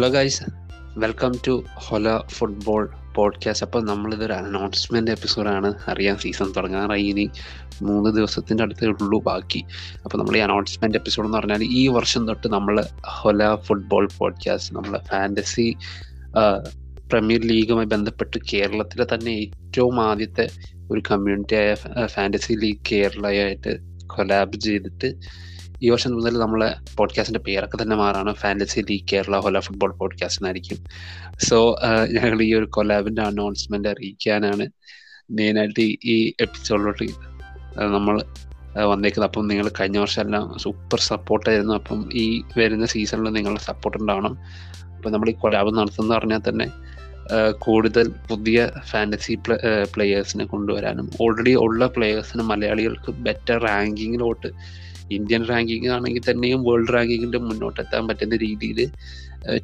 Hello guys welcome to Hola football podcast അപ്പോൾ നമ്മളിതൊരു announcement എപ്പിസോഡാണ് അറിയാം സീസൺ തുടങ്ങാറായി ഇനി മൂന്ന് ദിവസത്തിന്റെ അടുത്തേ ഉള്ളൂ ബാക്കി. അപ്പോൾ നമ്മൾ ഈ അനൗൺസ്മെന്റ് എപ്പിസോഡ് എന്ന് പറഞ്ഞാൽ ഈ വർഷം തൊട്ട് നമ്മൾ ഹൊല ഫുട്ബോൾ പോഡ്കാസ്റ്റ് നമ്മൾ ഫാന്റസി പ്രീമിയർ ലീഗുമായി ബന്ധപ്പെട്ട് കേരളത്തിലെ തന്നെ ഏറ്റവും ആദ്യത്തെ ഒരു കമ്മ്യൂണിറ്റി ആയ ഫാന്റസി ലീഗ് കേരളയായിട്ട് കൊലാബ് ചെയ്തിട്ട് ഈ വർഷം മുതൽ നമ്മളെ പോഡ്കാസ്റ്റിന്റെ പേരൊക്കെ തന്നെ മാറാണ്. Fantasy league Kerala Hola football podcast എന്നായിരിക്കും. സോ ഞങ്ങൾ ഈ ഒരു കൊലാബിന്റെ അനൗൺസ്മെന്റ് അറിയിക്കാനാണ് മെയിനായിട്ട് ഈ എപ്പിസോഡിലോട്ട് നമ്മൾ വന്നേക്കുന്നത്. അപ്പം നിങ്ങൾ കഴിഞ്ഞ വർഷം എല്ലാം സൂപ്പർ സപ്പോർട്ടായിരുന്നു അപ്പം ഈ വരുന്ന സീസണിൽ നിങ്ങളുടെ സപ്പോർട്ട് ഉണ്ടാവണം. അപ്പം നമ്മൾ ഈ കൊലാബ് നടത്തുന്ന പറഞ്ഞാൽ തന്നെ കൂടുതൽ പുതിയ ഫാന്റസി പ്ലേയേഴ്സിനെ കൊണ്ടുവരാനും ഓൾറെഡി ഉള്ള പ്ലേയേഴ്സിന് മലയാളികൾക്ക് ബെറ്റർ റാങ്കിങ്ങിലോട്ട് ഇന്ത്യൻ റാങ്കിങ് ആണെങ്കിൽ തന്നെയും വേൾഡ് റാങ്കിങ്ങിന്റെ മുന്നോട്ടെത്താൻ പറ്റുന്ന രീതിയിൽ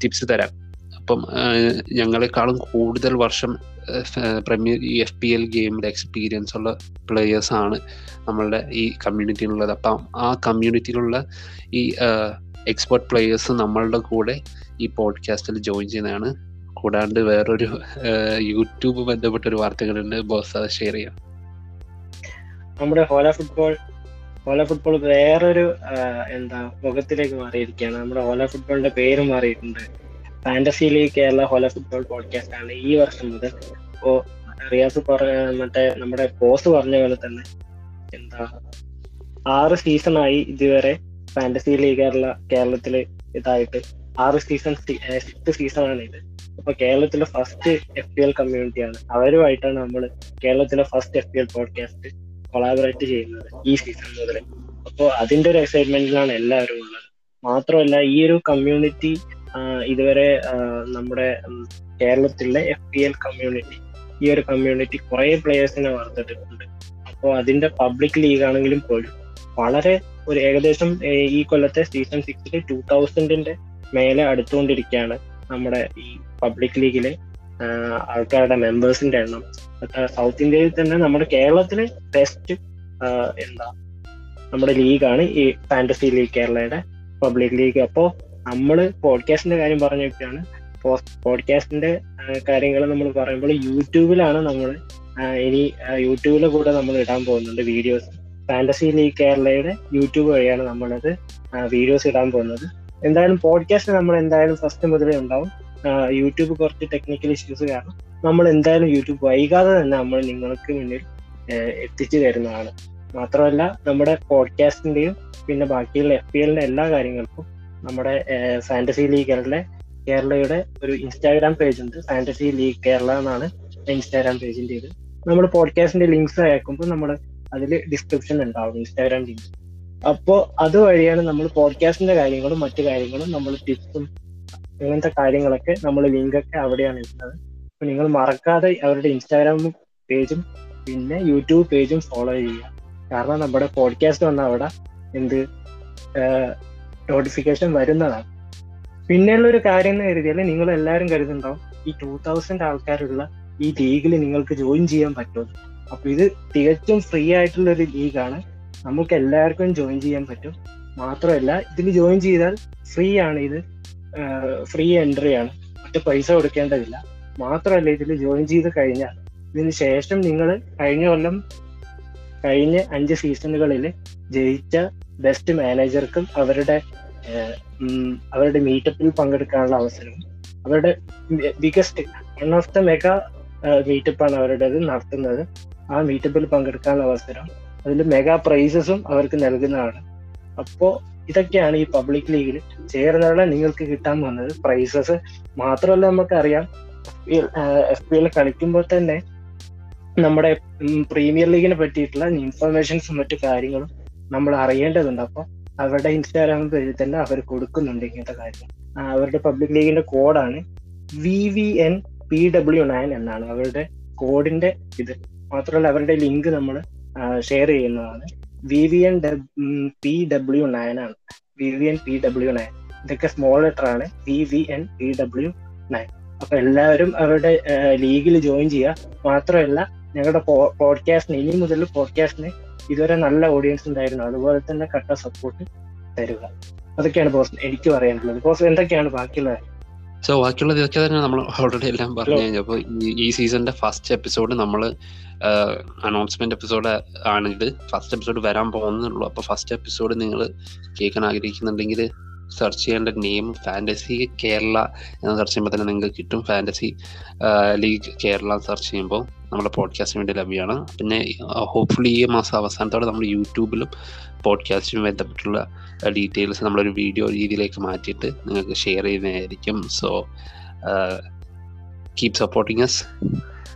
ടിപ്സ് തരാം. അപ്പം ഞങ്ങളെക്കാളും കൂടുതൽ വർഷം പ്രീമിയർ ഈ എഫ് പി എൽ ഗെയിമിൽ എക്സ്പീരിയൻസ് ഉള്ള പ്ലെയേഴ്സ് ആണ് നമ്മളുടെ ഈ കമ്മ്യൂണിറ്റിയിലുള്ളത് അപ്പം ആ കമ്മ്യൂണിറ്റിയിലുള്ള ഈ എക്സ്പേർട്ട് പ്ലെയേഴ്സ് നമ്മളുടെ കൂടെ ഈ പോഡ്കാസ്റ്റിൽ ജോയിൻ ചെയ്യുന്നതാണ്. കൂടാണ്ട് വേറൊരു യൂട്യൂബ് ബന്ധപ്പെട്ട ഒരു വാർത്തകളുണ്ട്. ബോസ് അത് ഷെയർ ചെയ്യാം. നമ്മുടെ ഹോല ഫുട്ബോൾ ഓല ഫുട്ബോൾ വേറൊരു എന്താ മുഖത്തിലേക്ക് മാറിയിരിക്കുകയാണ്. നമ്മുടെ ഓല ഫുട്ബോളിന്റെ പേര് മാറിയിട്ടുണ്ട്. Fantasy league Kerala Hola football podcast ആണ് ഈ വർഷം മുതൽ. ഇപ്പോ റിയാസ് പറഞ്ഞ മറ്റേ നമ്മുടെ ബോസ് പറഞ്ഞ പോലെ തന്നെ എന്താ ആറ് സീസണായി ഇതുവരെ ഫാന്റസി ലീഗ് കേരള കേരളത്തിൽ ഇതായിട്ട്. ആറ് സീസൺ സിക്സ് സീസൺ ആണ് ഇത്. അപ്പൊ കേരളത്തിലെ ഫസ്റ്റ് എഫ് പി എൽ കമ്മ്യൂണിറ്റിയാണ് അവരുമായിട്ടാണ് നമ്മൾ കേരളത്തിലെ first F P L podcast collaborate ചെയ്യുന്നത് ഈ സീസൺ മുതൽ അപ്പോൾ അതിന്റെ ഒരു എക്സൈറ്റ്മെന്റിലാണ് എല്ലാവരും ഉള്ളത്. മാത്രമല്ല ഈ ഒരു കമ്മ്യൂണിറ്റി ഇതുവരെ നമ്മുടെ കേരളത്തിലെ എഫ് പി എൽ കമ്മ്യൂണിറ്റി ഈ ഒരു കമ്മ്യൂണിറ്റി കുറെ പ്ലേയേഴ്സിനെ വളർത്തിയിട്ടുണ്ട്. അപ്പോൾ അതിന്റെ പബ്ലിക് ലീഗ് ആണെങ്കിലും പോലും വളരെ ഒരു ഏകദേശം ഈ കൊല്ലത്തെ സീസൺ സിക്സിൽ ടൂ തൗസൻഡിന്റെ മേലെ അടുത്തുകൊണ്ടിരിക്കുകയാണ് നമ്മുടെ ഈ പബ്ലിക് ലീഗിലെ ആൾക്കാരുടെ മെമ്പേഴ്സിന്റെ എണ്ണം. സൗത്ത് ഇന്ത്യയിൽ തന്നെ നമ്മുടെ കേരളത്തിലെ ബെസ്റ്റ് എന്താ നമ്മുടെ ലീഗാണ് ഈ ഫാന്റസി ലീഗ് കേരളയുടെ പബ്ലിക് ലീഗ് അപ്പോൾ നമ്മൾ പോഡ്കാസ്റ്റിന്റെ കാര്യം പറഞ്ഞിട്ടാണ് പോഡ്കാസ്റ്റിന്റെ കാര്യങ്ങൾ നമ്മൾ പറയുമ്പോൾ യൂട്യൂബിലാണ് നമ്മൾ ഇനി യൂട്യൂബിലെ കൂടെ നമ്മൾ ഇടാൻ പോകുന്നുണ്ട് വീഡിയോസ് ഫാന്റസി ലീഗ് കേരളയുടെ യൂട്യൂബ് വഴിയാണ് നമ്മളത് വീഡിയോസ് ഇടാൻ പോകുന്നത്. എന്തായാലും പോഡ്കാസ്റ്റ് നമ്മൾ എന്തായാലും ഫസ്റ്റ് മുതലേ ഉണ്ടാവും. യൂട്യൂബ് കുറച്ച് ടെക്നിക്കൽ ഇഷ്യൂസ് കാരണം നമ്മൾ എന്തായാലും യൂട്യൂബ് വൈകാതെ തന്നെ നമ്മൾ നിങ്ങൾക്ക് മുന്നിൽ എത്തിച്ചു തരുന്നതാണ്. മാത്രമല്ല നമ്മുടെ പോഡ്കാസ്റ്റിന്റെയും പിന്നെ ബാക്കിയുള്ള എഫ് പി എല്ലിന്റെ എല്ലാ കാര്യങ്ങൾക്കും നമ്മുടെ ഫാന്റസി ലീഗ് കേരള കേരളയുടെ ഒരു ഇൻസ്റ്റാഗ്രാം പേജ് ഉണ്ട്. ഫാന്റസി ലീഗ് കേരള എന്നാണ് ഇൻസ്റ്റാഗ്രാം പേജിന്റെ ഇത്. നമ്മൾ പോഡ്കാസ്റ്റിന്റെ ലിങ്ക്സ് അയക്കുമ്പോൾ നമ്മൾ അതിൽ ഡിസ്ക്രിപ്ഷൻ ഉണ്ടാവും ഇൻസ്റ്റാഗ്രാം ലിങ്ക് അപ്പോൾ അതുവഴിയാണ് നമ്മൾ പോഡ്കാസ്റ്റിന്റെ കാര്യങ്ങളും മറ്റു കാര്യങ്ങളും നമ്മൾ ടിപ്സും അങ്ങനത്തെ കാര്യങ്ങളൊക്കെ നമ്മൾ ലിങ്കൊക്കെ അവിടെയാണ് ഇടുന്നത്. അപ്പൊ നിങ്ങൾ മറക്കാതെ അവരുടെ ഇൻസ്റ്റാഗ്രാം പേജും പിന്നെ യൂട്യൂബ് പേജും ഫോളോ ചെയ്യുക. കാരണം നമ്മുടെ പോഡ്കാസ്റ്റ് വന്ന അവിടെ എന്ത് നോട്ടിഫിക്കേഷൻ വരുന്നതാണ്. പിന്നെയുള്ള ഒരു കാര്യം എന്ന് കരുതിയാൽ നിങ്ങൾ എല്ലാവരും കരുതുന്നുണ്ടാവും ഈ ടൂ തൗസൻഡ് ആൾക്കാരുള്ള ഈ ലീഗിൽ നിങ്ങൾക്ക് ജോയിൻ ചെയ്യാൻ പറ്റും അപ്പൊ ഇത് തികച്ചും ഫ്രീ ആയിട്ടുള്ള ഒരു ലീഗാണ് നമുക്ക് എല്ലാവർക്കും ജോയിൻ ചെയ്യാൻ പറ്റും. മാത്രമല്ല ഇതിന് ജോയിൻ ചെയ്താൽ ഫ്രീ ആണ് ഇത്. ഫ്രീ എൻട്രി ആണ്. മറ്റു പൈസ കൊടുക്കേണ്ടതില്ല. മാത്രമല്ല ഇതിൽ ജോയിൻ ചെയ്ത് കഴിഞ്ഞാൽ ഇതിന് ശേഷം നിങ്ങൾ കഴിഞ്ഞ കൊല്ലം കഴിഞ്ഞ അഞ്ച് സീസണുകളിൽ ജയിച്ച ബെസ്റ്റ് മാനേജർക്കും അവരുടെ അവരുടെ മീറ്റപ്പിൽ പങ്കെടുക്കാനുള്ള അവസരം അവരുടെ biggest one of the mega മീറ്റപ്പാണ് അവരുടേത് നടത്തുന്നത്. ആ മീറ്റപ്പിൽ പങ്കെടുക്കാനുള്ള അവസരം അതിൽ മെഗാ പ്രൈസസും അവർക്ക് നൽകുന്നതാണ്. അപ്പോൾ ഇതൊക്കെയാണ് ഈ പബ്ലിക് ലീഗിൽ ചേർന്നുള്ള നിങ്ങൾക്ക് കിട്ടാൻ വന്നത്. പ്രൈസസ് മാത്രമല്ല നമുക്കറിയാം എഫ് പി എൽ കളിക്കുമ്പോൾ തന്നെ നമ്മുടെ പ്രീമിയർ ലീഗിനെ പറ്റിയിട്ടുള്ള ഇൻഫർമേഷൻസും മറ്റു കാര്യങ്ങളും നമ്മൾ അറിയേണ്ടതുണ്ട്. അപ്പോൾ അവരുടെ ഇൻസ്റ്റാഗ്രാം പേജിൽ തന്നെ അവർ കൊടുക്കുന്നുണ്ട് ഇങ്ങനത്തെ കാര്യം അവരുടെ പബ്ലിക് ലീഗിന്റെ കോഡാണ് V V N P W nine എന്നാണ്. അവരുടെ കോഡിന്റെ ഇത്. മാത്രമല്ല അവരുടെ ലിങ്ക് നമ്മൾ ഷെയർ ചെയ്യുന്നതാണ്. V V N P W nine ആണ്. V V N P W nine ഇതൊക്കെ സ്മോൾ ലെറ്റർ ആണ്. V V N P W nine അപ്പൊ എല്ലാവരും അവരുടെ ലീഗിൽ ജോയിൻ ചെയ്യുക. മാത്രമല്ല ഞങ്ങളുടെ പോഡ്കാസ്റ്റിന് ഇനി മുതൽ പോഡ്കാസ്റ്റിന് ഇതുവരെ നല്ല ഓഡിയൻസ് ഉണ്ടായിരുന്നു. അതുപോലെ തന്നെ കട്ട സപ്പോർട്ട് തരുക. അതൊക്കെയാണ് ബോസ് എനിക്ക് പറയാനുള്ളത്. ബോസ് എന്തൊക്കെയാണ് ബാക്കിയുള്ള സോ ബാക്കിയുള്ള ഇതൊക്കെ തന്നെ നമ്മൾ ഓൾറെഡി എല്ലാം പറഞ്ഞു കഴിഞ്ഞപ്പോൾ ഈ സീസണിന്റെ ഫസ്റ്റ് എപ്പിസോഡ് നമ്മൾ അനൗൺസ്മെന്റ് എപ്പിസോഡ് ആണ് ഇത് ഫസ്റ്റ് എപ്പിസോഡ് വരാൻ പോകുന്നുള്ളൂ. അപ്പോൾ ഫസ്റ്റ് എപ്പിസോഡ് നിങ്ങൾ കേൾക്കാൻ ആഗ്രഹിക്കുന്നുണ്ടെങ്കിൽ സെർച്ച് ചെയ്യേണ്ട നെയിം ഫാന്റസി കേരള എന്ന് സെർച്ച് ചെയ്യുമ്പോൾ തന്നെ നിങ്ങൾക്ക് കിട്ടും. ഫാന്റസി ലീഗ് കേരള സെർച്ച് ചെയ്യുമ്പോൾ നമ്മുടെ പോഡ്കാസ്റ്റിന് വേണ്ടി ലഭ്യമാണ്. പിന്നെ ഹോപ്പ്ഫുള്ളി ഈ മാസം അവസാനത്തോടെ നമ്മൾ യൂട്യൂബിലും പോഡ്കാസ്റ്റിനും ബന്ധപ്പെട്ടുള്ള ഡീറ്റെയിൽസ് നമ്മളൊരു വീഡിയോ രീതിയിലേക്ക് മാറ്റിയിട്ട് നിങ്ങൾക്ക് ഷെയർ ചെയ്യുന്നതായിരിക്കും. സോ കീപ് സപ്പോർട്ടിങ് എസ്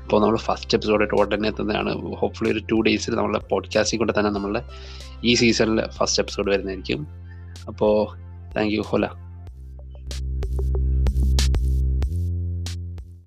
അപ്പോൾ നമ്മൾ ഫസ്റ്റ് എപ്പിസോഡായിട്ട് ഉടനെ എത്തുന്നതാണ്. ഹോപ്പ്ഫുള്ളി ഒരു ടു ഡേയ്സിൽ നമ്മളെ പോഡ്കാസ്റ്റിൽ കൂടെ തന്നെ നമ്മളുടെ ഈ സീസണിലെ ഫസ്റ്റ് എപ്പിസോഡ് വരുന്നതായിരിക്കും. അപ്പോൾ Thank you. Hola.